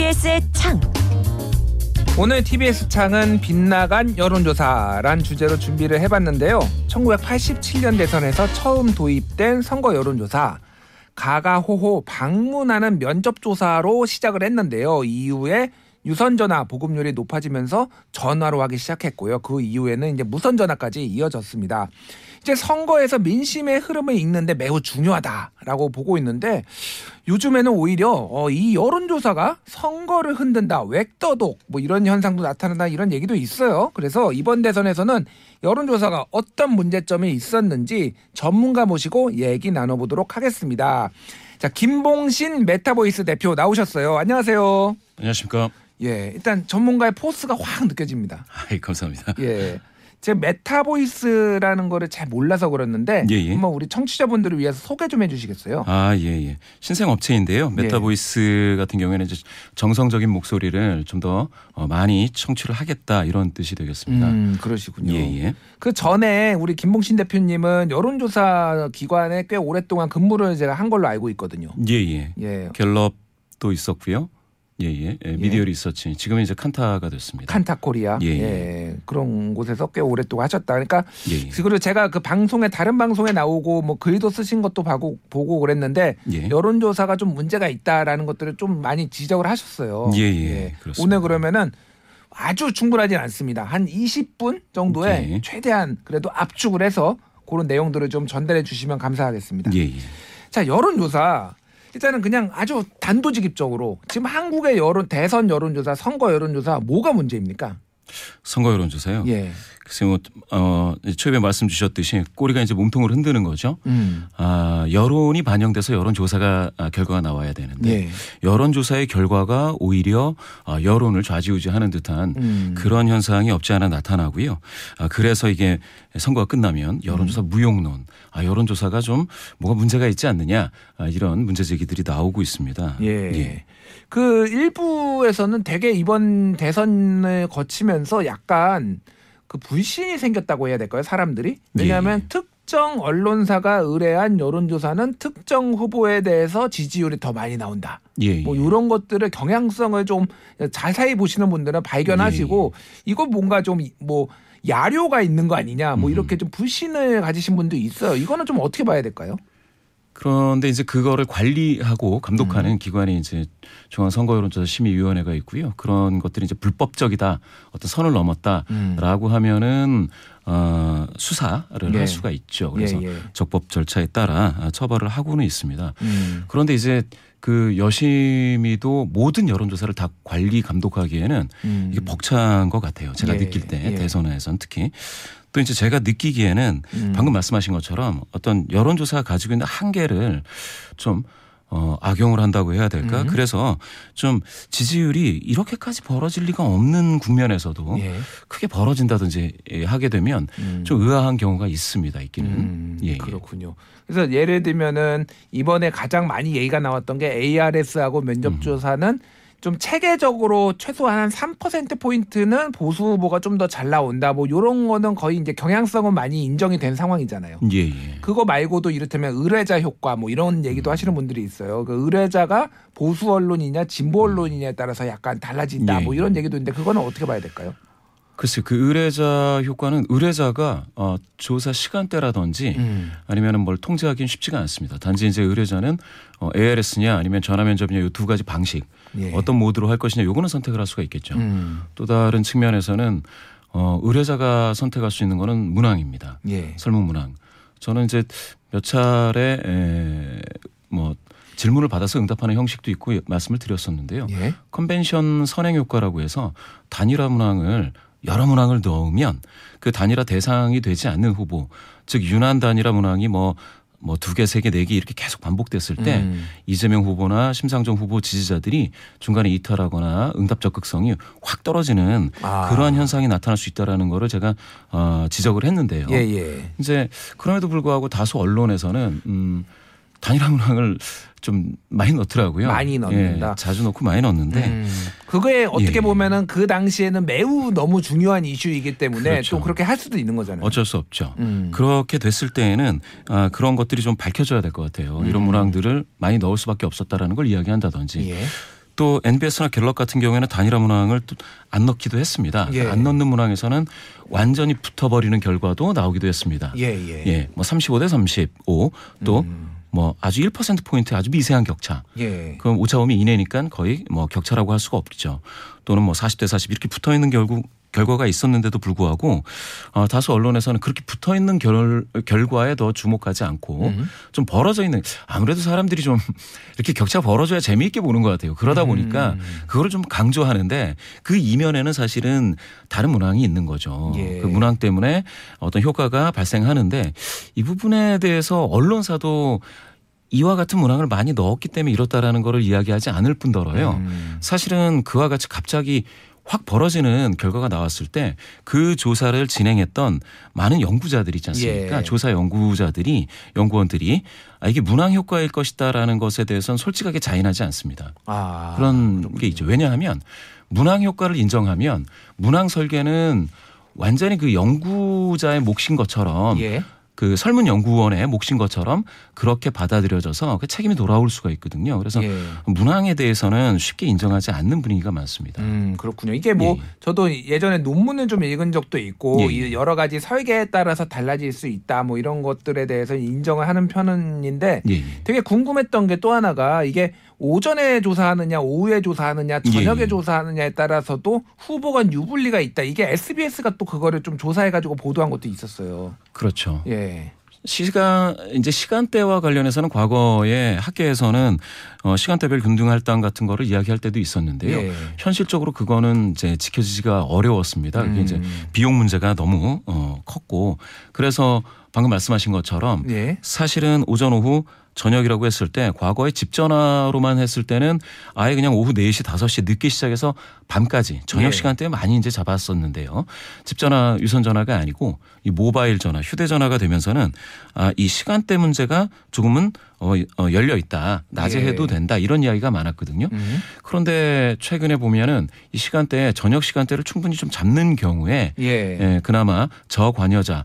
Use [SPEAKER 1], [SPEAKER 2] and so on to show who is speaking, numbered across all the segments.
[SPEAKER 1] TBS의 창.
[SPEAKER 2] 오늘 TBS 창은 빗나간 여론조사란 주제로 준비를 해봤는데요. 1987년 대선에서 처음 도입된 선거 여론조사. 가가호호 방문하는 면접조사로 시작을 했는데요. 이후에 유선전화 보급률이 높아지면서 전화로 하기 시작했고요. 그 이후에는 이제 무선전화까지 이어졌습니다. 이제 선거에서 민심의 흐름을 읽는데 매우 중요하다라고 보고 있는데 요즘에는 오히려 어, 이 여론조사가 선거를 흔든다, wag the dog 뭐 이런 현상도 나타난다 이런 얘기도 있어요. 그래서 이번 대선에서는 여론조사가 어떤 문제점이 있었는지 전문가 모시고 얘기 나눠보도록 하겠습니다. 자, 김봉신 메타보이스 대표 나오셨어요. 안녕하세요.
[SPEAKER 3] 안녕하십니까.
[SPEAKER 2] 예, 일단 전문가의 포스가 확 느껴집니다.
[SPEAKER 3] 아이, 감사합니다.
[SPEAKER 2] 예. 제가 메타보이스라는 거를 잘 몰라서 그랬는데
[SPEAKER 3] 예, 예.
[SPEAKER 2] 한번 우리 청취자분들을 위해서 소개 좀 해주시겠어요?
[SPEAKER 3] 아, 예, 예. 신생 업체인데요.
[SPEAKER 2] 예.
[SPEAKER 3] 메타보이스 같은 경우에는 이제 정성적인 목소리를 좀더 어, 많이 청취를 하겠다 이런 뜻이 되겠습니다.
[SPEAKER 2] 음, 그러시군요.
[SPEAKER 3] 예, 예.
[SPEAKER 2] 그 전에 우리 김봉신 대표님은 여론조사 기관에 꽤 오랫동안 근무를 제가 한 걸로 알고 있거든요.
[SPEAKER 3] 예, 예.
[SPEAKER 2] 예.
[SPEAKER 3] 갤럽도 있었고요. 예, 예. 예, 미디어 리서치. 지금은 이제 칸타가 됐습니다.
[SPEAKER 2] 칸타 코리아.
[SPEAKER 3] 예,
[SPEAKER 2] 예,
[SPEAKER 3] 예.
[SPEAKER 2] 그런 곳에서 꽤 오랫동안 하셨다. 그러니까
[SPEAKER 3] 예, 예.
[SPEAKER 2] 그리고 제가 그 방송에 다른 방송에 나오고 뭐 글도 쓰신 것도 보고 보고 그랬는데
[SPEAKER 3] 예.
[SPEAKER 2] 여론조사가 좀 문제가 있다라는 것들을 좀 많이 지적을 하셨어요.
[SPEAKER 3] 예, 예. 그렇습니다.
[SPEAKER 2] 오늘 그러면은 아주 충분하진 않습니다. 한 20분 정도에. 최대한 그래도 압축을 해서 그런 내용들을 좀 전달해 주시면 감사하겠습니다.
[SPEAKER 3] 예, 예.
[SPEAKER 2] 자, 여론조사. 일단은 그냥 아주 단도직입적으로 지금 한국의 여론 대선 여론조사, 선거 여론조사 뭐가 문제입니까?
[SPEAKER 3] 선거 여론조사요.
[SPEAKER 2] 예.
[SPEAKER 3] 글쎄 뭐 어, 초입에 말씀 주셨듯이 꼬리가 이제 몸통을 흔드는 거죠.
[SPEAKER 2] 음.
[SPEAKER 3] 아, 여론이 반영돼서 여론 조사가 아, 결과가 나와야 되는데
[SPEAKER 2] 예.
[SPEAKER 3] 여론 조사의 결과가 오히려 아, 여론을 좌지우지하는 듯한
[SPEAKER 2] 음.
[SPEAKER 3] 그런 현상이 없지 않아 나타나고요. 아, 그래서 이게 선거가 끝나면 여론조사
[SPEAKER 2] 음.
[SPEAKER 3] 무용론, 아, 여론조사가 좀 뭐가 문제가 있지 않느냐 아, 이런 문제 제기들이 나오고 있습니다.
[SPEAKER 2] 예. 그 일부에서는 대개 이번 대선을 거치면서 약간 그 불신이 생겼다고 해야 될까요? 사람들이? 왜냐하면
[SPEAKER 3] 예.
[SPEAKER 2] 특정 언론사가 의뢰한 여론조사는 특정 후보에 대해서 지지율이 더 많이 나온다.
[SPEAKER 3] 예,
[SPEAKER 2] 뭐
[SPEAKER 3] 예.
[SPEAKER 2] 이런 것들을 경향성을 좀 자세히 보시는 분들은 발견하시고 이거 뭔가 좀뭐 야료가 있는 거 아니냐 뭐
[SPEAKER 3] 음.
[SPEAKER 2] 이렇게 좀 불신을 가지신 분도 있어요. 이거는 좀 어떻게 봐야 될까요?
[SPEAKER 3] 그런데 이제 그거를 관리하고
[SPEAKER 2] 음.
[SPEAKER 3] 감독하는 기관이 이제 중앙선거여론조사 심의위원회가 있고요. 그런 것들이 이제 불법적이다, 어떤 선을 넘었다라고 하면은 어, 수사를
[SPEAKER 2] 예.
[SPEAKER 3] 할 수가 있죠. 그래서
[SPEAKER 2] 예, 예.
[SPEAKER 3] 적법 절차에 따라 처벌을 하고는 있습니다.
[SPEAKER 2] 음.
[SPEAKER 3] 그런데 이제 그 여심이도 모든 여론조사를 다 관리 감독하기에는
[SPEAKER 2] 음.
[SPEAKER 3] 이게 벅찬 것 같아요. 제가
[SPEAKER 2] 예,
[SPEAKER 3] 느낄 때
[SPEAKER 2] 예.
[SPEAKER 3] 대선에선 특히 또 이제 제가 느끼기에는
[SPEAKER 2] 음.
[SPEAKER 3] 방금 말씀하신 것처럼 어떤 여론조사가 가지고 있는 한계를 좀 어, 악용을 한다고 해야 될까?
[SPEAKER 2] 음.
[SPEAKER 3] 그래서 좀 지지율이 이렇게까지 벌어질 리가 없는 국면에서도
[SPEAKER 2] 예.
[SPEAKER 3] 크게 벌어진다든지 예, 하게 되면
[SPEAKER 2] 음.
[SPEAKER 3] 좀 의아한 경우가 있습니다. 있기는.
[SPEAKER 2] 음,
[SPEAKER 3] 예, 예.
[SPEAKER 2] 그렇군요. 그래서 예를 들면은 이번에 가장 많이 얘기가 나왔던 게 ARS하고 면접조사는 좀 체계적으로 최소한 한 3% 포인트는 보수 후보가 좀 더 잘 나온다. 뭐 이런 거는 거의 이제 경향성은 많이 인정이 된 상황이잖아요.
[SPEAKER 3] 예, 예.
[SPEAKER 2] 그거 말고도 이를테면 의뢰자 효과 뭐 이런 얘기도 하시는 분들이 있어요. 그 의뢰자가 보수 언론이냐 진보 언론이냐에 따라서 약간 달라진다.
[SPEAKER 3] 예,
[SPEAKER 2] 뭐
[SPEAKER 3] 예.
[SPEAKER 2] 이런 얘기도 있는데 그거는 어떻게 봐야 될까요?
[SPEAKER 3] 글쎄 그 의뢰자 효과는 의뢰자가 어, 조사 시간대라든지
[SPEAKER 2] 음.
[SPEAKER 3] 아니면은 뭘 통제하기는 쉽지가 않습니다. 단지 이제 의뢰자는 어, ARS냐 아니면 전화 면접이냐 이 두 가지 방식
[SPEAKER 2] 예.
[SPEAKER 3] 어떤 모드로 할 것이냐 요거는 선택을 할 수가 있겠죠.
[SPEAKER 2] 음.
[SPEAKER 3] 또 다른 측면에서는 어, 의뢰자가 선택할 수 있는 거는 문항입니다.
[SPEAKER 2] 예.
[SPEAKER 3] 설문 문항. 저는 이제 몇 차례 에, 뭐 질문을 받아서 응답하는 형식도 있고 말씀을 드렸었는데요.
[SPEAKER 2] 예.
[SPEAKER 3] 컨벤션 선행 효과라고 해서 단일화 문항을 여러 문항을 넣으면 그 단일화 대상이 되지 않는 후보, 즉 유난 단일화 문항이 뭐 뭐 두 개, 세 개, 네 개 이렇게 계속 반복됐을 때
[SPEAKER 2] 음.
[SPEAKER 3] 이재명 후보나 심상정 후보 지지자들이 중간에 이탈하거나 응답 적극성이 확 떨어지는
[SPEAKER 2] 아.
[SPEAKER 3] 그러한 현상이 나타날 수 있다라는 거를 제가 어, 지적을 했는데요.
[SPEAKER 2] 예, 예.
[SPEAKER 3] 이제 그럼에도 불구하고 다수 언론에서는 음 단일화 문항을 좀 많이 넣더라고요.
[SPEAKER 2] 많이 넣는다.
[SPEAKER 3] 예, 자주 넣고 많이 넣는데
[SPEAKER 2] 음. 그거에 어떻게
[SPEAKER 3] 예.
[SPEAKER 2] 보면은 그 당시에는 매우 너무 중요한 이슈이기 때문에
[SPEAKER 3] 그렇죠.
[SPEAKER 2] 또 그렇게 할 수도 있는 거잖아요.
[SPEAKER 3] 어쩔 수 없죠.
[SPEAKER 2] 음.
[SPEAKER 3] 그렇게 됐을 때에는 아, 그런 것들이 좀 밝혀져야 될 것 같아요. 이런
[SPEAKER 2] 음.
[SPEAKER 3] 문항들을 많이 넣을 수밖에 없었다라는 걸 이야기한다든지
[SPEAKER 2] 예.
[SPEAKER 3] 또 NBS나 갤럽 같은 경우에는 단일화 문항을 또 안 넣기도 했습니다.
[SPEAKER 2] 예.
[SPEAKER 3] 안 넣는 문항에서는 완전히 붙어버리는 결과도 나오기도 했습니다.
[SPEAKER 2] 예, 예.
[SPEAKER 3] 예, 뭐 35대 35, 또
[SPEAKER 2] 음.
[SPEAKER 3] 뭐 아주 1% 포인트 아주 미세한 격차.
[SPEAKER 2] 예.
[SPEAKER 3] 그럼 오차범위 이내니까 거의 뭐 격차라고 할 수가 없죠. 또는 뭐 40대 40 이렇게 붙어 있는 결국 결과가 있었는데도 불구하고 어, 다수 언론에서는 그렇게 붙어 있는 결, 결과에 더 주목하지 않고
[SPEAKER 2] 음.
[SPEAKER 3] 좀 벌어져 있는 아무래도 사람들이 좀 이렇게 격차 벌어져야 재미있게 보는 것 같아요. 그러다 보니까
[SPEAKER 2] 음.
[SPEAKER 3] 그거를 좀 강조하는데 그 이면에는 사실은 다른 문항이 있는 거죠.
[SPEAKER 2] 예.
[SPEAKER 3] 그 문항 때문에 어떤 효과가 발생하는데 이 부분에 대해서 언론사도 이와 같은 문항을 많이 넣었기 때문에 이렇다라는 거를 이야기하지 않을 뿐더러요.
[SPEAKER 2] 음.
[SPEAKER 3] 사실은 그와 같이 갑자기 확 벌어지는 결과가 나왔을 때 그 조사를 진행했던 많은 연구자들이 있지 않습니까?
[SPEAKER 2] 예.
[SPEAKER 3] 조사 연구자들이 연구원들이 아 이게 문항 효과일 것이다라는 것에 대해서는 솔직하게 자인하지 않습니다.
[SPEAKER 2] 아.
[SPEAKER 3] 그런 게 있죠. 왜냐하면 문항 효과를 인정하면 문항 설계는 완전히 그 연구자의 몫인 것처럼
[SPEAKER 2] 예.
[SPEAKER 3] 그 설문 연구원의 몫인 것처럼 그렇게 받아들여져서 그 책임이 돌아올 수가 있거든요. 그래서
[SPEAKER 2] 예.
[SPEAKER 3] 문항에 대해서는 쉽게 인정하지 않는 분위기가 많습니다.
[SPEAKER 2] 음, 그렇군요. 이게 뭐
[SPEAKER 3] 예.
[SPEAKER 2] 저도 예전에 논문을 좀 읽은 적도 있고
[SPEAKER 3] 예, 예.
[SPEAKER 2] 이 여러 가지 설계에 따라서 달라질 수 있다 뭐 이런 것들에 대해서 인정을 하는 편인데
[SPEAKER 3] 예, 예.
[SPEAKER 2] 되게 궁금했던 게 또 하나가 이게 오전에 조사하느냐 오후에 조사하느냐 저녁에
[SPEAKER 3] 예, 예.
[SPEAKER 2] 조사하느냐에 따라서도 후보 간 유불리가 있다. 이게 SBS가 또 그거를 좀 조사해 가지고 보도한 것도 있었어요.
[SPEAKER 3] 그렇죠.
[SPEAKER 2] 예.
[SPEAKER 3] 시간 이제 시간대와 관련해서는 과거에 학계에서는 어 시간대별 균등 할당 같은 거를 이야기할 때도 있었는데요.
[SPEAKER 2] 예.
[SPEAKER 3] 현실적으로 그거는 이제 지켜지지가 어려웠습니다. 그게
[SPEAKER 2] 음.
[SPEAKER 3] 이제 비용 문제가 너무 어 컸고 그래서 방금 말씀하신 것처럼
[SPEAKER 2] 예.
[SPEAKER 3] 사실은 오전 오후 저녁이라고 했을 때 과거에 집 전화로만 했을 때는 아예 그냥 오후 4시 5시 늦게 시작해서 밤까지 저녁
[SPEAKER 2] 예.
[SPEAKER 3] 시간대에 많이 이제 잡았었는데요. 집 전화 유선 전화가 아니고 이 모바일 전화 휴대 전화가 되면서는 아 이 시간대 문제가 조금은 어, 어 열려 있다. 낮에
[SPEAKER 2] 예.
[SPEAKER 3] 해도 된다. 이런 이야기가 많았거든요.
[SPEAKER 2] 음.
[SPEAKER 3] 그런데 최근에 보면은 이 시간대에 저녁 시간대를 충분히 좀 잡는 경우에
[SPEAKER 2] 예.
[SPEAKER 3] 예, 그나마 저관여자 아,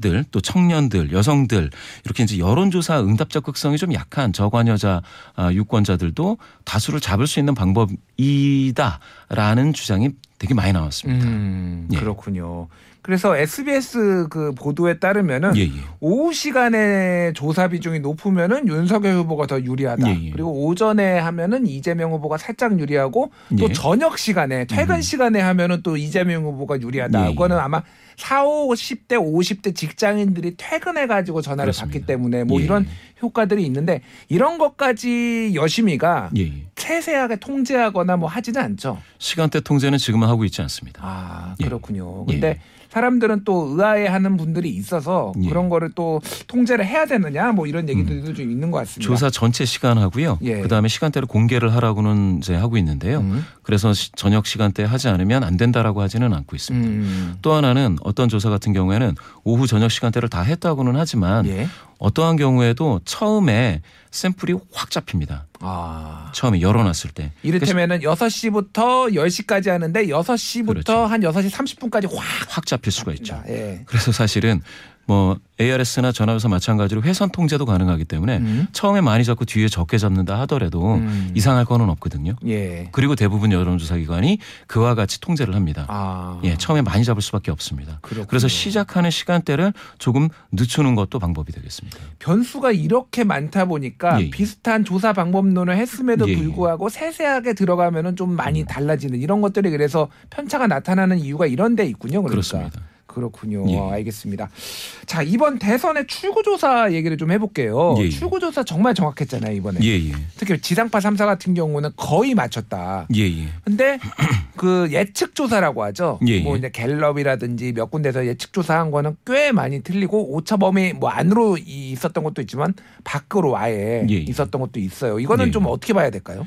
[SPEAKER 3] 들, 또 청년들, 여성들, 이렇게 이제 여론조사 응답 적극성이 좀 약한 저관여자 아, 유권자들도 다수를 잡을 수 있는 방법이다라는 주장이 되게 많이 나왔습니다.
[SPEAKER 2] 음,
[SPEAKER 3] 예.
[SPEAKER 2] 그렇군요. 그래서 SBS 그 보도에 따르면은
[SPEAKER 3] 예, 예.
[SPEAKER 2] 오후 시간에 조사 비중이 높으면은 윤석열 후보가 더 유리하다.
[SPEAKER 3] 예, 예.
[SPEAKER 2] 그리고 오전에 하면은 이재명 후보가 살짝 유리하고 또
[SPEAKER 3] 예.
[SPEAKER 2] 저녁 시간에 퇴근
[SPEAKER 3] 음.
[SPEAKER 2] 시간에 하면은 또 이재명 후보가 유리하다.
[SPEAKER 3] 예, 예.
[SPEAKER 2] 그거는 아마 4, 50대, 50대 직장인들이 퇴근해 가지고 전화를
[SPEAKER 3] 그렇습니다.
[SPEAKER 2] 받기 때문에 뭐
[SPEAKER 3] 예.
[SPEAKER 2] 이런 효과들이 있는데 이런 것까지 여심이가. 세세하게 통제하거나 뭐 하지는 않죠.
[SPEAKER 3] 시간대 통제는 지금은 하고 있지 않습니다.
[SPEAKER 2] 아,
[SPEAKER 3] 예.
[SPEAKER 2] 그렇군요.
[SPEAKER 3] 예.
[SPEAKER 2] 근데 사람들은 또 의아해하는 분들이 있어서
[SPEAKER 3] 예.
[SPEAKER 2] 그런 거를 또 통제를 해야 되느냐 뭐 이런 얘기들도 좀 있는 것 같습니다.
[SPEAKER 3] 조사 전체 시간하고요.
[SPEAKER 2] 예.
[SPEAKER 3] 그다음에 시간대를 공개를 하라고는 이제 하고 있는데요.
[SPEAKER 2] 음.
[SPEAKER 3] 그래서 시- 저녁 시간대 하지 않으면 안 된다라고 하지는 않고 있습니다.
[SPEAKER 2] 음.
[SPEAKER 3] 또 하나는 어떤 조사 같은 경우에는 오후 저녁 시간대를 다 했다고는 하지만
[SPEAKER 2] 예.
[SPEAKER 3] 어떠한 경우에도 처음에 샘플이 확 잡힙니다.
[SPEAKER 2] 아.
[SPEAKER 3] 처음에 열어놨을 때.
[SPEAKER 2] 이를테면은 6시부터 10시까지 하는데 6시부터
[SPEAKER 3] 그렇죠.
[SPEAKER 2] 한 6시 30분까지 확
[SPEAKER 3] 확 잡힐 수가 있죠.
[SPEAKER 2] 예.
[SPEAKER 3] 그래서 사실은 뭐 ARS나 전화요사 마찬가지로 회선 통제도 가능하기 때문에
[SPEAKER 2] 음.
[SPEAKER 3] 처음에 많이 잡고 뒤에 적게 잡는다 하더라도
[SPEAKER 2] 음.
[SPEAKER 3] 이상할 거는 없거든요.
[SPEAKER 2] 예.
[SPEAKER 3] 그리고 대부분 여론조사 기관이 그와 같이 통제를 합니다.
[SPEAKER 2] 아.
[SPEAKER 3] 예, 처음에 많이 잡을 수밖에 없습니다.
[SPEAKER 2] 그렇군요.
[SPEAKER 3] 그래서 시작하는 시간대를 조금 늦추는 것도 방법이 되겠습니다.
[SPEAKER 2] 변수가 이렇게 많다 보니까
[SPEAKER 3] 예, 예.
[SPEAKER 2] 비슷한 조사 방법론을 했음에도
[SPEAKER 3] 예, 예.
[SPEAKER 2] 불구하고 세세하게 들어가면은 좀 많이 달라지는 이런 것들이 그래서 편차가 나타나는 이유가 이런 데 있군요. 그러니까.
[SPEAKER 3] 그렇습니다.
[SPEAKER 2] 그렇군요.
[SPEAKER 3] 예.
[SPEAKER 2] 알겠습니다. 자 이번 대선의 출구조사 얘기를 좀 해볼게요.
[SPEAKER 3] 예, 예.
[SPEAKER 2] 출구조사 정말 정확했잖아요 이번에.
[SPEAKER 3] 예, 예.
[SPEAKER 2] 특히 지상파 3사 같은 경우는 거의 맞췄다.
[SPEAKER 3] 예, 예.
[SPEAKER 2] 근데 그 예측 조사라고 하죠.
[SPEAKER 3] 예,
[SPEAKER 2] 뭐
[SPEAKER 3] 예.
[SPEAKER 2] 이제 갤럽이라든지 몇 군데서 예측 조사한 거는 꽤 많이 틀리고 오차 범위 뭐 안으로 이- 있었던 것도 있지만 밖으로 아예
[SPEAKER 3] 예, 예.
[SPEAKER 2] 있었던 것도 있어요. 이거는
[SPEAKER 3] 예.
[SPEAKER 2] 좀 어떻게 봐야 될까요?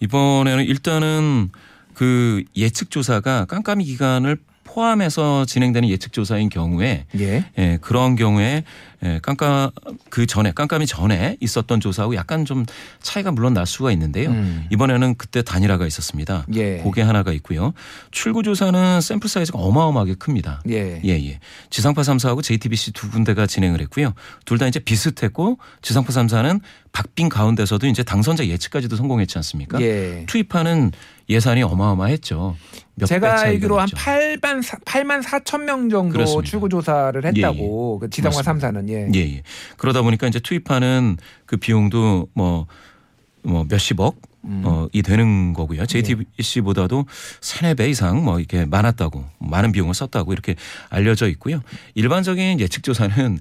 [SPEAKER 3] 이번에는 일단은 그 예측 조사가 깜깜이 기간을 포함해서 진행되는 예측 조사인 경우에
[SPEAKER 2] 예.
[SPEAKER 3] 예, 그런 경우에 예, 깜깜 그 전에 깜깜이 전에 있었던 조사하고 약간 좀 차이가 물론 날 수가 있는데요.
[SPEAKER 2] 음.
[SPEAKER 3] 이번에는 그때 단일화가 있었습니다.
[SPEAKER 2] 예.
[SPEAKER 3] 그게 하나가 있고요. 출구 조사는 샘플 사이즈가 어마어마하게 큽니다.
[SPEAKER 2] 예.
[SPEAKER 3] 예, 예. 지상파 3사하고 JTBC 두 군데가 진행을 했고요. 둘 다 이제 비슷했고 지상파 3사는 박빙 가운데서도 이제 당선자 예측까지도 성공했지 않습니까?
[SPEAKER 2] 예.
[SPEAKER 3] 투입하는 예산이 어마어마했죠.
[SPEAKER 2] 제가 알기로 한
[SPEAKER 3] 났죠.
[SPEAKER 2] 8만 8만 4천 명 정도
[SPEAKER 3] 그렇습니다.
[SPEAKER 2] 출구 조사를 했다고 그 지상파
[SPEAKER 3] 맞습니다.
[SPEAKER 2] 3사는 예.
[SPEAKER 3] 예, 예. 그러다 보니까 이제 투입하는 그 비용도 뭐, 뭐 몇십억
[SPEAKER 2] 음.
[SPEAKER 3] 어, 이 되는 거고요.
[SPEAKER 2] 예.
[SPEAKER 3] JTBC보다도 세네 배 이상 뭐 이렇게 많았다고 많은 비용을 썼다고 이렇게 알려져 있고요. 일반적인 예측 조사는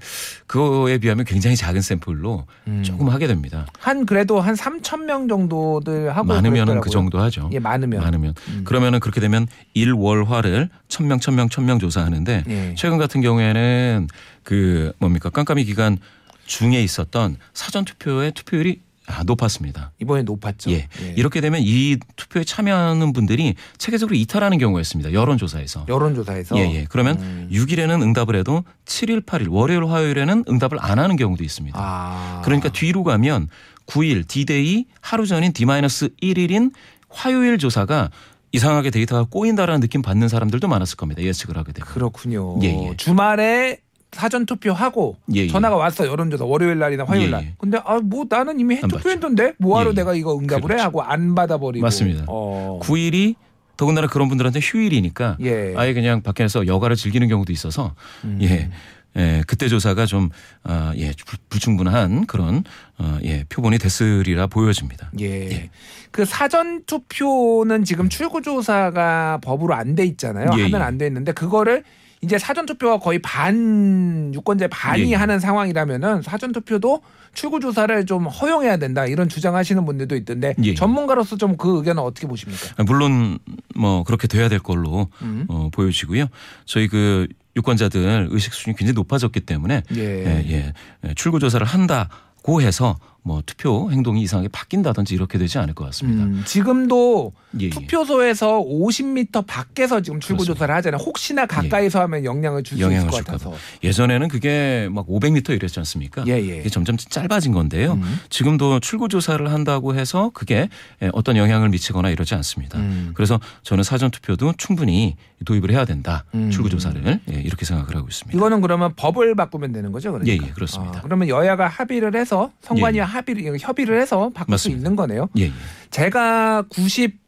[SPEAKER 3] 그거에 비하면 굉장히 작은 샘플로
[SPEAKER 2] 음.
[SPEAKER 3] 조금 하게 됩니다.
[SPEAKER 2] 한 그래도 한 3천 명 정도들 하고
[SPEAKER 3] 많으면은. 그 정도 하죠.
[SPEAKER 2] 예, 많으면.
[SPEAKER 3] 많으면
[SPEAKER 2] 음.
[SPEAKER 3] 그러면은 그렇게 되면 일월화를 천 명, 천 명, 천명 조사하는데
[SPEAKER 2] 예.
[SPEAKER 3] 최근 같은 경우에는 그 뭡니까 깜깜이 기간 중에 있었던 사전 투표의 투표율이 아, 높았습니다.
[SPEAKER 2] 이번에 높았죠.
[SPEAKER 3] 예. 이렇게 되면 이 투표에 참여하는 분들이 체계적으로 이탈하는 경우가 있습니다. 여론조사에서.
[SPEAKER 2] 여론조사에서
[SPEAKER 3] 예, 예. 그러면
[SPEAKER 2] 음.
[SPEAKER 3] 6일에는 응답을 해도 7일, 8일, 월요일, 화요일에는 응답을 안 하는 경우도 있습니다.
[SPEAKER 2] 아.
[SPEAKER 3] 그러니까 뒤로 가면 9일 D-데이 하루 전인 D-1일인 화요일 조사가 이상하게 데이터가 꼬인다라는 느낌 받는 사람들도 많았을 겁니다. 예측을 하게 되면.
[SPEAKER 2] 그렇군요.
[SPEAKER 3] 예, 예.
[SPEAKER 2] 주말에 사전 투표하고
[SPEAKER 3] 예, 예.
[SPEAKER 2] 전화가 왔어 여론조사 월요일 날이나 화요일
[SPEAKER 3] 예,
[SPEAKER 2] 날.
[SPEAKER 3] 예.
[SPEAKER 2] 근데 아 뭐 나는 이미
[SPEAKER 3] 안
[SPEAKER 2] 투표했던데 뭐하러
[SPEAKER 3] 예, 예.
[SPEAKER 2] 내가 이거 응답을 해
[SPEAKER 3] 그렇죠.
[SPEAKER 2] 하고 안 받아버리고.
[SPEAKER 3] 맞습니다.
[SPEAKER 2] 어.
[SPEAKER 3] 9일이 더군다나 그런 분들한테 휴일이니까
[SPEAKER 2] 예.
[SPEAKER 3] 아예 그냥 밖에서 여가를 즐기는 경우도 있어서
[SPEAKER 2] 음.
[SPEAKER 3] 예. 예, 그때 조사가 좀, 아, 예, 불- 불충분한 그런, 어, 예, 표본이 됐으리라 보여집니다.
[SPEAKER 2] 예.
[SPEAKER 3] 예.
[SPEAKER 2] 그 사전 투표는 지금 출구 조사가 법으로 안 돼 있잖아요.
[SPEAKER 3] 예,
[SPEAKER 2] 하면
[SPEAKER 3] 예.
[SPEAKER 2] 안돼 있는데 그거를 이제 사전 투표가 거의 반 유권자 반이
[SPEAKER 3] 예, 예.
[SPEAKER 2] 하는 상황이라면은 사전 투표도 출구 조사를 좀 허용해야 된다 이런 주장하시는 분들도 있던데
[SPEAKER 3] 예, 예.
[SPEAKER 2] 전문가로서 좀 그 의견은 어떻게 보십니까?
[SPEAKER 3] 물론 뭐 그렇게 돼야 될 걸로
[SPEAKER 2] 음.
[SPEAKER 3] 어, 보여지고요. 저희 그 유권자들 의식 수준이 굉장히 높아졌기 때문에
[SPEAKER 2] 예.
[SPEAKER 3] 예, 예, 예, 출구 조사를 한다고 해서 뭐 투표 행동이 이상하게 바뀐다든지 이렇게 되지 않을 것 같습니다.
[SPEAKER 2] 음, 지금도
[SPEAKER 3] 예, 예.
[SPEAKER 2] 투표소에서 50m 밖에서 지금 출구
[SPEAKER 3] 그렇습니다.
[SPEAKER 2] 조사를 하잖아요. 혹시나 가까이서 하면 영향을 줄 수 있을 것 같아서.
[SPEAKER 3] 봐. 예전에는 그게 막 500m 이랬지 않습니까?
[SPEAKER 2] 예, 예.
[SPEAKER 3] 이게 점점 짧아진 건데요.
[SPEAKER 2] 음.
[SPEAKER 3] 지금도 출구 조사를 한다고 해서 그게 예, 어떤 영향을 미치거나 이러지 않습니다.
[SPEAKER 2] 음.
[SPEAKER 3] 그래서 저는 사전 투표도 충분히 도입을 해야 된다.
[SPEAKER 2] 음.
[SPEAKER 3] 출구 조사를 예, 이렇게 생각을 하고 있습니다.
[SPEAKER 2] 이거는 그러면 법을 바꾸면 되는 거죠, 그러니까.
[SPEAKER 3] 예, 예, 그렇습니다.
[SPEAKER 2] 아, 그러면 여야가 합의를 해서 선관위
[SPEAKER 3] 예, 예.
[SPEAKER 2] 합의를 협의를 해서 바꿀 수
[SPEAKER 3] 맞습니다.
[SPEAKER 2] 있는 거네요.
[SPEAKER 3] 예, 예.
[SPEAKER 2] 제가 90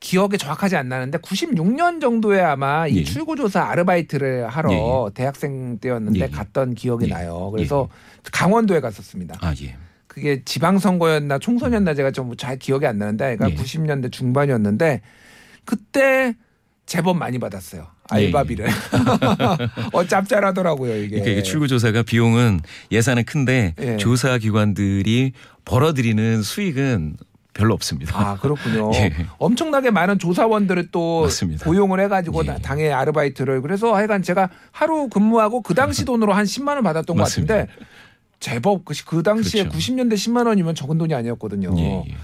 [SPEAKER 2] 기억이 정확하지 안 나는데 96년 정도에 아마 이
[SPEAKER 3] 예.
[SPEAKER 2] 출구조사 아르바이트를 하러
[SPEAKER 3] 예,
[SPEAKER 2] 대학생 때였는데
[SPEAKER 3] 예, 예.
[SPEAKER 2] 갔던 기억이
[SPEAKER 3] 예,
[SPEAKER 2] 나요. 그래서 강원도에 갔었습니다.
[SPEAKER 3] 아, 예.
[SPEAKER 2] 그게 지방선거였나 총선이었나 제가 좀 잘 기억이 안 나는데 그러니까
[SPEAKER 3] 예.
[SPEAKER 2] 90년대 중반이었는데 그때 제법 많이 받았어요.
[SPEAKER 3] 예,
[SPEAKER 2] 알바비를. 어 짭짤하더라고요 이게.
[SPEAKER 3] 그러니까 이게 출구 조사가 비용은 예산은 큰데
[SPEAKER 2] 예.
[SPEAKER 3] 조사 기관들이 벌어들이는 수익은 별로 없습니다.
[SPEAKER 2] 아 그렇군요.
[SPEAKER 3] 예.
[SPEAKER 2] 엄청나게 많은 조사원들을 또
[SPEAKER 3] 맞습니다.
[SPEAKER 2] 고용을 해가지고
[SPEAKER 3] 예.
[SPEAKER 2] 다- 당해 아르바이트를 그래서 하여간 제가 하루 근무하고 그 당시 돈으로 한 10만 원 받았던 것
[SPEAKER 3] 맞습니다.
[SPEAKER 2] 같은데 제법 그, 시- 그 당시에
[SPEAKER 3] 그렇죠.
[SPEAKER 2] 90년대 10만 원이면 적은 돈이 아니었거든요.
[SPEAKER 3] 예, 예.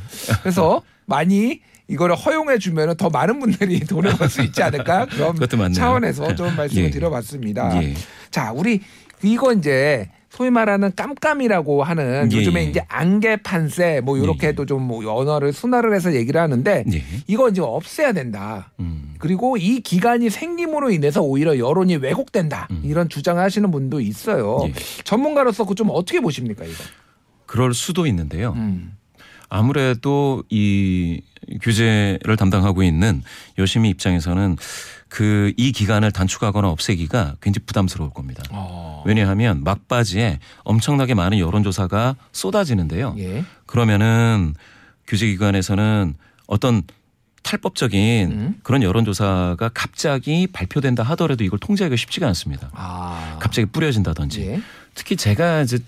[SPEAKER 2] 그래서 많이 이거를 허용해 주면 더 많은 분들이 돈을 벌 수 있지 않을까 그런. 차원에서 좀 말씀을
[SPEAKER 3] 예.
[SPEAKER 2] 드려봤습니다.
[SPEAKER 3] 예.
[SPEAKER 2] 자, 우리 이거 이제 소위 말하는 깜깜이라고 하는
[SPEAKER 3] 예,
[SPEAKER 2] 요즘에
[SPEAKER 3] 예.
[SPEAKER 2] 이제 안개 판세 뭐
[SPEAKER 3] 예,
[SPEAKER 2] 이렇게도 좀뭐 언어를 순화를 해서 얘기를 하는데
[SPEAKER 3] 예.
[SPEAKER 2] 이거 이제 없애야 된다.
[SPEAKER 3] 음.
[SPEAKER 2] 그리고 이 기간이 생김으로 인해서 오히려 여론이 왜곡된다.
[SPEAKER 3] 음.
[SPEAKER 2] 이런 주장을 하시는 분도 있어요.
[SPEAKER 3] 예.
[SPEAKER 2] 전문가로서 그 좀 어떻게 보십니까 이거?
[SPEAKER 3] 그럴 수도 있는데요.
[SPEAKER 2] 음.
[SPEAKER 3] 아무래도 이 규제를 담당하고 있는 여심이 입장에서는 그 이 기간을 단축하거나 없애기가 굉장히 부담스러울 겁니다.
[SPEAKER 2] 어.
[SPEAKER 3] 왜냐하면 막바지에 엄청나게 많은 여론조사가 쏟아지는데요.
[SPEAKER 2] 예.
[SPEAKER 3] 그러면은 규제기관에서는 어떤 탈법적인
[SPEAKER 2] 음.
[SPEAKER 3] 그런 여론조사가 갑자기 발표된다 하더라도 이걸 통제하기가 쉽지가 않습니다.
[SPEAKER 2] 아.
[SPEAKER 3] 갑자기 뿌려진다든지
[SPEAKER 2] 예.
[SPEAKER 3] 특히 제가 이제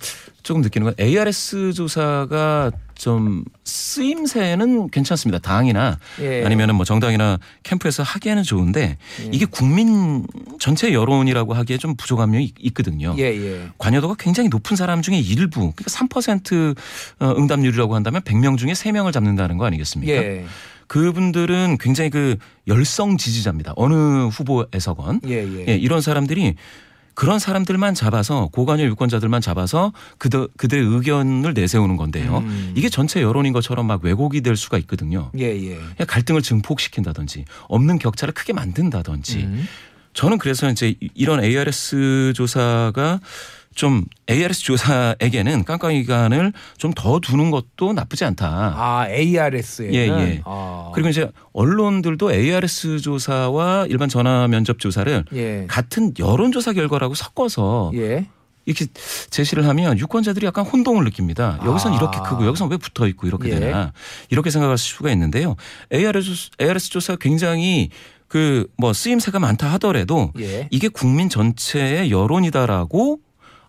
[SPEAKER 3] 조금 느끼는 건 ARS 조사가 좀 쓰임새는 괜찮습니다. 당이나
[SPEAKER 2] 예.
[SPEAKER 3] 아니면은 뭐 정당이나 캠프에서 하기에는 좋은데
[SPEAKER 2] 예.
[SPEAKER 3] 이게 국민 전체 여론이라고 하기에 좀 부족한 면이 있- 있거든요.
[SPEAKER 2] 예, 예.
[SPEAKER 3] 관여도가 굉장히 높은 사람 중에 일부 그러니까 3% 어, 응답률이라고 한다면 100명 중에 3명을 잡는다는 거 아니겠습니까?
[SPEAKER 2] 예.
[SPEAKER 3] 그분들은 굉장히 그 열성 지지자입니다. 어느 후보에서건
[SPEAKER 2] 예, 예.
[SPEAKER 3] 예, 이런 사람들이 그런 사람들만 잡아서 고관여 유권자들만 잡아서 그들 그들의 의견을 내세우는 건데요.
[SPEAKER 2] 음.
[SPEAKER 3] 이게 전체 여론인 것처럼 막 왜곡이 될 수가 있거든요.
[SPEAKER 2] 예, 예.
[SPEAKER 3] 갈등을 증폭시킨다든지 없는 격차를 크게 만든다든지
[SPEAKER 2] 음.
[SPEAKER 3] 저는 그래서 이제 이- 이런 ARS 조사가 좀 ARS 조사에게는 깜깜이 기간을 좀 더 두는 것도 나쁘지 않다.
[SPEAKER 2] 아, ARS에는
[SPEAKER 3] 예, 예.
[SPEAKER 2] 아.
[SPEAKER 3] 그리고 이제 언론들도 ARS 조사와 일반 전화 면접 조사를
[SPEAKER 2] 예.
[SPEAKER 3] 같은 여론 조사 결과라고 섞어서
[SPEAKER 2] 예.
[SPEAKER 3] 이렇게 제시를 하면 유권자들이 약간 혼동을 느낍니다. 여기선
[SPEAKER 2] 아.
[SPEAKER 3] 이렇게 크고 여기선 왜 붙어 있고 이렇게
[SPEAKER 2] 예.
[SPEAKER 3] 되나 이렇게 생각할 수가 있는데요. ARS, ARS 조사 굉장히 그 뭐 쓰임새가 많다 하더라도
[SPEAKER 2] 예.
[SPEAKER 3] 이게 국민 전체의 여론이다라고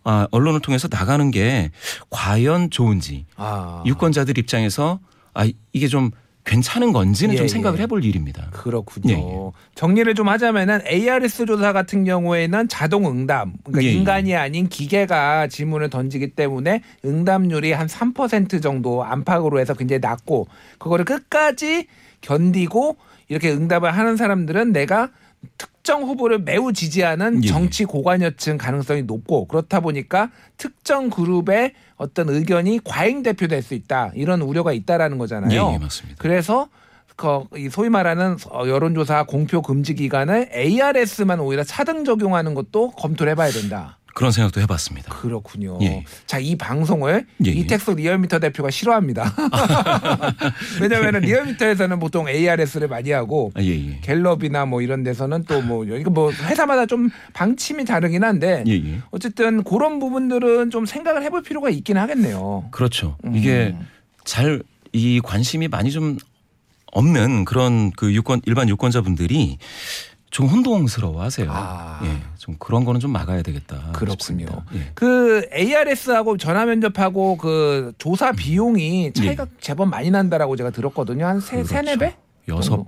[SPEAKER 3] 아, 언론을 통해서 나가는 게 과연 좋은지
[SPEAKER 2] 아.
[SPEAKER 3] 유권자들 입장에서 아 이게 좀 괜찮은 건지는
[SPEAKER 2] 예,
[SPEAKER 3] 좀
[SPEAKER 2] 예.
[SPEAKER 3] 생각을 해볼 일입니다.
[SPEAKER 2] 그렇군요.
[SPEAKER 3] 예, 예.
[SPEAKER 2] 정리를 좀 하자면은 ARS 조사 같은 경우에는 자동 응답, 그러니까
[SPEAKER 3] 예, 예.
[SPEAKER 2] 인간이 아닌 기계가 질문을 던지기 때문에 응답률이 한 3% 정도 안팎으로 해서 굉장히 낮고 그거를 끝까지 견디고 이렇게 응답을 하는 사람들은 내가 특 정 후보를 매우 지지하는
[SPEAKER 3] 예, 예.
[SPEAKER 2] 정치 고관여층 가능성이 높고 그렇다 보니까 특정 그룹의 어떤 의견이 과잉 대표될 수 있다 이런 우려가 있다라는 거잖아요.
[SPEAKER 3] 예, 예, 맞습니다.
[SPEAKER 2] 그래서 그이 소위 말하는 어, 여론조사 공표 금지 기간을 ARS만 오히려 차등 적용하는 것도 검토를 해봐야 된다.
[SPEAKER 3] 그런 생각도 해봤습니다.
[SPEAKER 2] 그렇군요.
[SPEAKER 3] 예.
[SPEAKER 2] 자, 이 방송을
[SPEAKER 3] 예, 예.
[SPEAKER 2] 이택수 리얼미터 대표가 싫어합니다. 왜냐하면 리얼미터에서는 보통 ARS를 많이 하고
[SPEAKER 3] 아, 예, 예.
[SPEAKER 2] 갤럽이나 뭐 이런 데서는 또 뭐 이거 뭐 회사마다 좀 방침이 다르긴 한데
[SPEAKER 3] 예, 예.
[SPEAKER 2] 어쨌든 그런 부분들은 좀 생각을 해볼 필요가 있긴 하겠네요.
[SPEAKER 3] 그렇죠.
[SPEAKER 2] 음.
[SPEAKER 3] 이게 잘 이 관심이 많이 좀 없는 그런 그 유권 일반 유권자분들이 좀 혼동스러워하세요.
[SPEAKER 2] 아.
[SPEAKER 3] 예, 좀 그런 거는 좀 막아야 되겠다.
[SPEAKER 2] 그렇군요.
[SPEAKER 3] 예.
[SPEAKER 2] 그 ARS하고 전화 면접하고 그 조사 비용이 차이가 제법 많이 난다라고 제가 들었거든요. 한 세,
[SPEAKER 3] 예. 그렇죠.
[SPEAKER 2] 세네 배?
[SPEAKER 3] 여섯?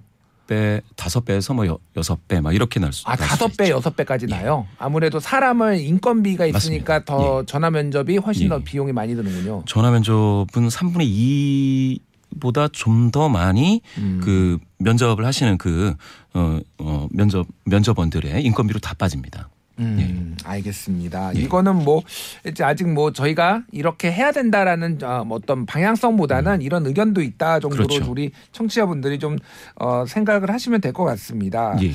[SPEAKER 3] 배, 다섯 배에서 뭐 여, 여섯 배 막 이렇게 날 수.
[SPEAKER 2] 아,
[SPEAKER 3] 날
[SPEAKER 2] 다섯 배. 여섯 배까지 나요. 아무래도 사람을 인건비가 있으니까
[SPEAKER 3] 맞습니다.
[SPEAKER 2] 더 전화 면접이 훨씬
[SPEAKER 3] 예.
[SPEAKER 2] 더 비용이 많이 드는군요.
[SPEAKER 3] 전화 면접은 3분의 2 보다 좀 더 많이
[SPEAKER 2] 음.
[SPEAKER 3] 그 면접을 하시는 그 어, 어, 면접 면접원들의 인건비로 다 빠집니다.
[SPEAKER 2] 음, 알겠습니다.
[SPEAKER 3] 예.
[SPEAKER 2] 이거는 뭐 이제 아직 뭐 저희가 이렇게 해야 된다라는 어, 뭐 어떤 방향성보다는 이런 의견도 있다 정도로
[SPEAKER 3] 음. 그렇죠.
[SPEAKER 2] 우리 청취자분들이 좀 어, 생각을 하시면 될 것 같습니다.
[SPEAKER 3] 예.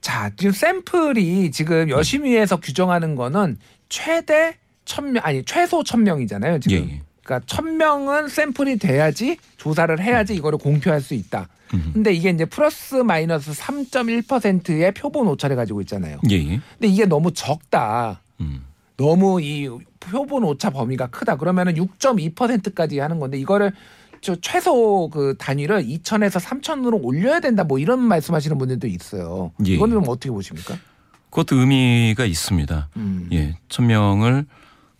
[SPEAKER 2] 자, 지금 샘플이 지금 여심위에서 규정하는 거는 최대 천명 아니 최소 천명이잖아요 지금.
[SPEAKER 3] 예, 예.
[SPEAKER 2] 그러니까 천명은 샘플이 돼야지 조사를 해야지 이거를 공표할 수 있다.
[SPEAKER 3] 음.
[SPEAKER 2] 근데 이게 이제 플러스 마이너스 3.1%의 표본 오차를 가지고 있잖아요.
[SPEAKER 3] 예, 예.
[SPEAKER 2] 근데 이게 너무 적다.
[SPEAKER 3] 음.
[SPEAKER 2] 너무 이 표본 오차 범위가 크다. 그러면은 6.2%까지 하는 건데 이거를 저 최소 그 단위를 2천에서 3천으로 올려야 된다. 뭐 이런 말씀하시는 분들도 있어요.
[SPEAKER 3] 예.
[SPEAKER 2] 이거는 좀 어떻게 보십니까?
[SPEAKER 3] 그것도 의미가 있습니다.
[SPEAKER 2] 음.
[SPEAKER 3] 예, 천 명을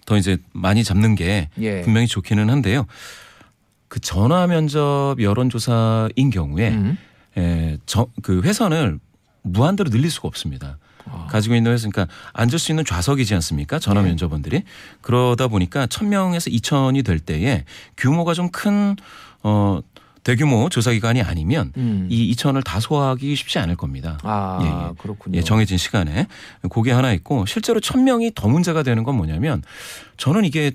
[SPEAKER 3] 더 이제 많이 잡는 게
[SPEAKER 2] 예.
[SPEAKER 3] 분명히 좋기는 한데요. 그 전화 면접 여론조사인 경우에
[SPEAKER 2] 음.
[SPEAKER 3] 에, 저, 그 회선을 무한대로 늘릴 수가 없습니다.
[SPEAKER 2] 아.
[SPEAKER 3] 가지고 있는 회선, 그러니까 앉을 수 있는 좌석이지 않습니까? 전화
[SPEAKER 2] 네.
[SPEAKER 3] 면접원들이. 그러다 보니까 천명에서 이천이될 때에 규모가 좀 큰, 어, 대규모 조사기관이 아니면
[SPEAKER 2] 음.
[SPEAKER 3] 이 2천을 다 소화하기 쉽지 않을 겁니다.
[SPEAKER 2] 아,
[SPEAKER 3] 예, 예.
[SPEAKER 2] 그렇군요.
[SPEAKER 3] 예, 정해진 시간에 그게 하나 있고 실제로 천 명이 더 문제가 되는 건 뭐냐면 저는 이게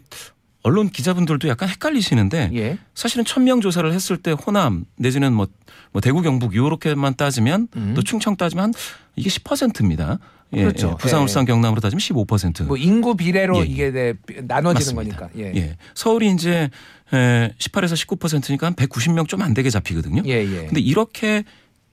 [SPEAKER 3] 언론 기자분들도 약간 헷갈리시는데
[SPEAKER 2] 예.
[SPEAKER 3] 사실은 천명 조사를 했을 때 호남 내지는 뭐, 뭐 대구 경북 요렇게만 따지면
[SPEAKER 2] 음.
[SPEAKER 3] 또 충청 따지면 한 이게 10%입니다. 예,
[SPEAKER 2] 그렇죠.
[SPEAKER 3] 예. 부산,
[SPEAKER 2] 예.
[SPEAKER 3] 울산, 경남으로 따지면 15%.
[SPEAKER 2] 뭐 인구 비례로
[SPEAKER 3] 예, 예.
[SPEAKER 2] 이게 네, 나눠지는
[SPEAKER 3] 맞습니다.
[SPEAKER 2] 거니까. 예.
[SPEAKER 3] 예. 서울이 이제 18에서 19%니까 한 190명 좀 안 되게 잡히거든요.
[SPEAKER 2] 예, 예.
[SPEAKER 3] 근데 이렇게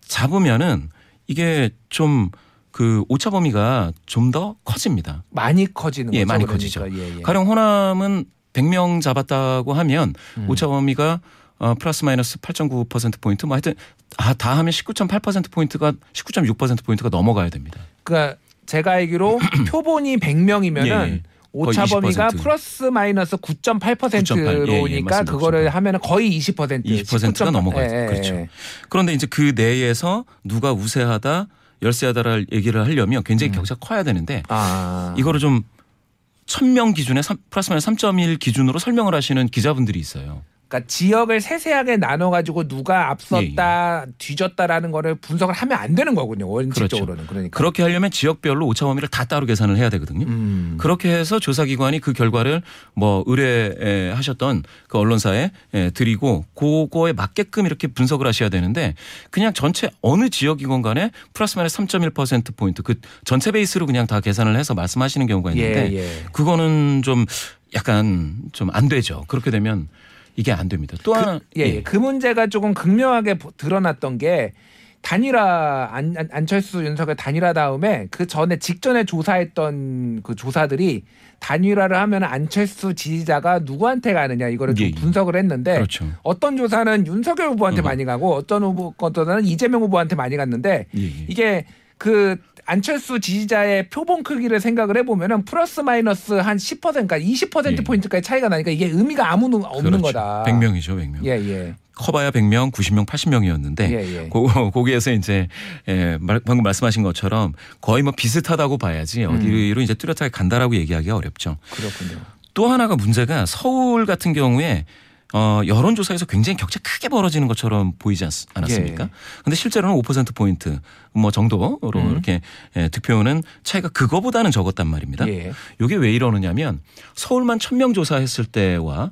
[SPEAKER 3] 잡으면은 이게 좀 그 오차 범위가 좀 더 커집니다.
[SPEAKER 2] 많이 커지는
[SPEAKER 3] 예,
[SPEAKER 2] 거죠.
[SPEAKER 3] 많이
[SPEAKER 2] 그러니까.
[SPEAKER 3] 커지죠.
[SPEAKER 2] 예, 예.
[SPEAKER 3] 가령 호남은 100명 잡았다고 하면
[SPEAKER 2] 음.
[SPEAKER 3] 오차 범위가 어, 플러스 마이너스 8.9% 포인트 뭐 하여튼 아, 다 하면 19.8% 포인트가 19.6% 포인트가 넘어가야 됩니다.
[SPEAKER 2] 그러니까 제가 알기로 표본이 100명이면은
[SPEAKER 3] 예, 예.
[SPEAKER 2] 오차 범위가
[SPEAKER 3] 20%.
[SPEAKER 2] 플러스 마이너스 9.8%로니까
[SPEAKER 3] 9.8, 예, 예.
[SPEAKER 2] 그거를 하면은 거의 20%
[SPEAKER 3] 20%가
[SPEAKER 2] 19.8.
[SPEAKER 3] 넘어가죠.
[SPEAKER 2] 예, 예,
[SPEAKER 3] 그렇죠.
[SPEAKER 2] 예.
[SPEAKER 3] 그런데 이제 그 내에서 누가 우세하다, 열세하다를 얘기를 하려면 굉장히 격차가 커야 되는데
[SPEAKER 2] 아.
[SPEAKER 3] 이거를 좀 1000명 기준에 삼- 플러스 마이너스 3.1 기준으로 설명을 하시는 기자분들이 있어요.
[SPEAKER 2] 그러니까 지역을 세세하게 나눠 가지고 누가
[SPEAKER 3] 예,
[SPEAKER 2] 앞섰다 뒤졌다라는 거를 분석을 하면 안 되는 거군요. 원칙적으로는 그러니까.
[SPEAKER 3] 그렇죠. 그렇게 하려면 지역별로 오차 범위를 다 따로 계산을 해야 되거든요.
[SPEAKER 2] 음.
[SPEAKER 3] 그렇게 해서 조사기관이 그 결과를 뭐 의뢰하셨던 그 언론사에 예, 드리고 그거에 맞게끔 이렇게 분석을 하셔야 되는데 그냥 전체 어느 지역이건 간에 플러스 마이너스 3.1% 포인트 그 전체 베이스로 그냥 다 계산을 해서 말씀하시는 경우가 있는데
[SPEAKER 2] 예, 예.
[SPEAKER 3] 그거는 좀 약간 좀 안 되죠. 그렇게 되면 이게 안 됩니다. 또 하나
[SPEAKER 2] 예, 예. 그 문제가 조금 극명하게 보- 드러났던 게 단일화 안, 안- 안 철수 윤석열 단일화 다음에 그 전에 직전에 조사했던 그 조사들이 단일화를 하면 안철수 지지자가 누구한테 가느냐 이거를 좀
[SPEAKER 3] 예, 예.
[SPEAKER 2] 분석을 했는데
[SPEAKER 3] 그렇죠.
[SPEAKER 2] 어떤 조사는 윤석열 후보한테
[SPEAKER 3] 어.
[SPEAKER 2] 많이 가고 어떤 후보 거는 이재명 후보한테 많이 갔는데
[SPEAKER 3] 예, 예.
[SPEAKER 2] 이게 그 안철수 지지자의 표본 크기를 생각을 해보면은 플러스 마이너스 한 10% 그러니까 20%
[SPEAKER 3] 예.
[SPEAKER 2] 포인트까지 차이가 나니까 이게 의미가 아무 없는
[SPEAKER 3] 그렇죠.
[SPEAKER 2] 거다.
[SPEAKER 3] 100명이죠, 100명.
[SPEAKER 2] 예, 예.
[SPEAKER 3] 커봐야 100명, 90명, 80명이었는데
[SPEAKER 2] 예, 예.
[SPEAKER 3] 고, 거기에서 이제 예, 말- 방금 말씀하신 것처럼 거의 뭐 비슷하다고 봐야지
[SPEAKER 2] 음.
[SPEAKER 3] 어디로 이제 뚜렷하게 간다라고 얘기하기가 어렵죠.
[SPEAKER 2] 그렇군요.
[SPEAKER 3] 또 하나가 문제가 서울 같은 경우에 어, 여론조사에서 굉장히 격차 크게 벌어지는 것처럼 보이지 않, 않았습니까?
[SPEAKER 2] 예.
[SPEAKER 3] 근데 실제로는 5%포인트 뭐 정도로
[SPEAKER 2] 음.
[SPEAKER 3] 이렇게 예, 득표는 차이가 그거보다는 적었단 말입니다.
[SPEAKER 2] 예.
[SPEAKER 3] 이게 왜 이러느냐면 서울만 1000명 조사했을 때와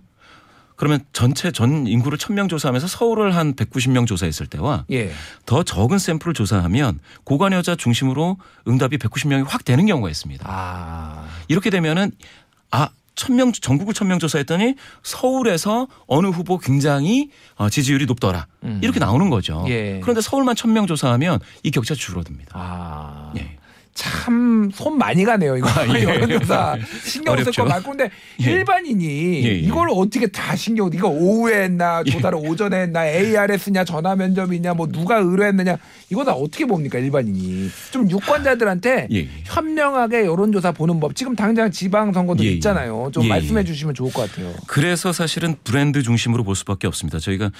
[SPEAKER 3] 그러면 전체 전 인구를 1000명 조사하면서 서울을 한 190명 조사했을 때와
[SPEAKER 2] 예.
[SPEAKER 3] 더 적은 샘플을 조사하면 고관 여자 중심으로 응답이 190명이 확 되는 경우가 있습니다.
[SPEAKER 2] 아.
[SPEAKER 3] 이렇게 되면은 아, 1000명 전국을 1000명 조사했더니 서울에서 어느 후보 굉장히 어, 지지율이 높더라.
[SPEAKER 2] 음.
[SPEAKER 3] 이렇게 나오는 거죠.
[SPEAKER 2] 예.
[SPEAKER 3] 그런데 서울만 1000명 조사하면 이 격차 줄어듭니다.
[SPEAKER 2] 아.
[SPEAKER 3] 예.
[SPEAKER 2] 참 손 많이 가네요 이거
[SPEAKER 3] 예.
[SPEAKER 2] 여론조사 신경 쓸. 거 많고 근데
[SPEAKER 3] 예.
[SPEAKER 2] 일반인이
[SPEAKER 3] 예, 예.
[SPEAKER 2] 이걸 어떻게 다 신경 이거 오후에 했나 조사를 오전에 했나 ARS냐 전화 면접이냐 뭐 누가 의뢰했느냐 이거 다 어떻게 봅니까 일반인이 좀 유권자들한테
[SPEAKER 3] 예, 예.
[SPEAKER 2] 현명하게 여론조사 보는 법 지금 당장 지방선거도
[SPEAKER 3] 예, 예.
[SPEAKER 2] 있잖아요 좀
[SPEAKER 3] 예,
[SPEAKER 2] 말씀해
[SPEAKER 3] 예.
[SPEAKER 2] 주시면 좋을 것 같아요
[SPEAKER 3] 그래서 사실은 브랜드 중심으로 볼 수밖에 없습니다. 저희가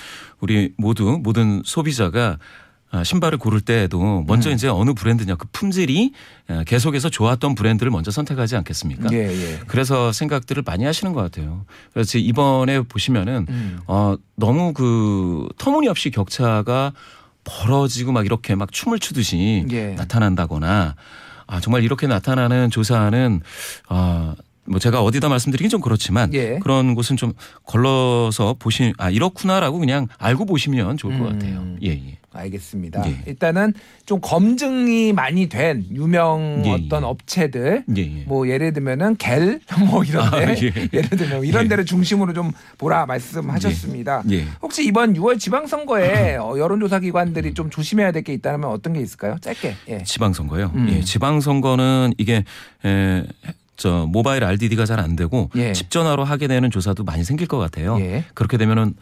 [SPEAKER 3] 우리 모두 모든 소비자가 아, 신발을 고를 때에도 먼저 이제 어느 브랜드냐 그 품질이 아, 계속해서 좋았던 브랜드를 먼저 선택하지 않겠습니까?
[SPEAKER 2] 예, 예.
[SPEAKER 3] 그래서 생각들을 많이 하시는 것 같아요. 그래서 이번에 보시면은
[SPEAKER 2] 음.
[SPEAKER 3] 어, 너무 그 터무니없이 격차가 벌어지고 막 이렇게 막 춤을 추듯이
[SPEAKER 2] 예.
[SPEAKER 3] 나타난다거나 아 정말 이렇게 나타나는 조사는 아. 뭐 제가 어디다 말씀드리긴 좀 그렇지만
[SPEAKER 2] 예.
[SPEAKER 3] 그런 곳은 좀 걸러서 보시 아 이렇구나라고 그냥 알고 보시면 좋을 것
[SPEAKER 2] 음.
[SPEAKER 3] 같아요. 예 예.
[SPEAKER 2] 알겠습니다.
[SPEAKER 3] 예.
[SPEAKER 2] 일단은 좀 검증이 많이 된 유명
[SPEAKER 3] 예,
[SPEAKER 2] 어떤
[SPEAKER 3] 예.
[SPEAKER 2] 업체들
[SPEAKER 3] 예, 예.
[SPEAKER 2] 뭐 예를 들면은 갤 뭐 이런데
[SPEAKER 3] 아, 예.
[SPEAKER 2] 예를 들면 이런
[SPEAKER 3] 예.
[SPEAKER 2] 데를 중심으로 좀 보라 말씀하셨습니다.
[SPEAKER 3] 예.
[SPEAKER 2] 혹시 이번 6월 지방선거에 어, 여론조사 기관들이 좀 조심해야 될 게 있다면 어떤 게 있을까요? 짧게. 예.
[SPEAKER 3] 지방선거요.
[SPEAKER 2] 음.
[SPEAKER 3] 예, 지방선거는 이게 에, 저 모바일 RDD가 잘 안 되고
[SPEAKER 2] 예.
[SPEAKER 3] 집 전화로 하게 되는 조사도 많이 생길 것 같아요.
[SPEAKER 2] 예.
[SPEAKER 3] 그렇게 되면은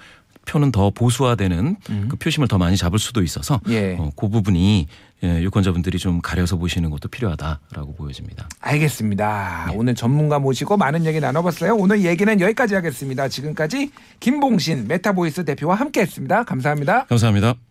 [SPEAKER 3] 표는 더 보수화되는
[SPEAKER 2] 음.
[SPEAKER 3] 그 표심을 더 많이 잡을 수도 있어서
[SPEAKER 2] 예.
[SPEAKER 3] 어, 그 부분이 예, 유권자분들이 좀 가려서 보시는 것도 필요하다라고 보여집니다.
[SPEAKER 2] 알겠습니다. 오늘 전문가 모시고 많은 얘기 나눠봤어요. 오늘 얘기는 여기까지 하겠습니다. 지금까지 김봉신 메타보이스 대표와 함께했습니다. 감사합니다.
[SPEAKER 3] 감사합니다.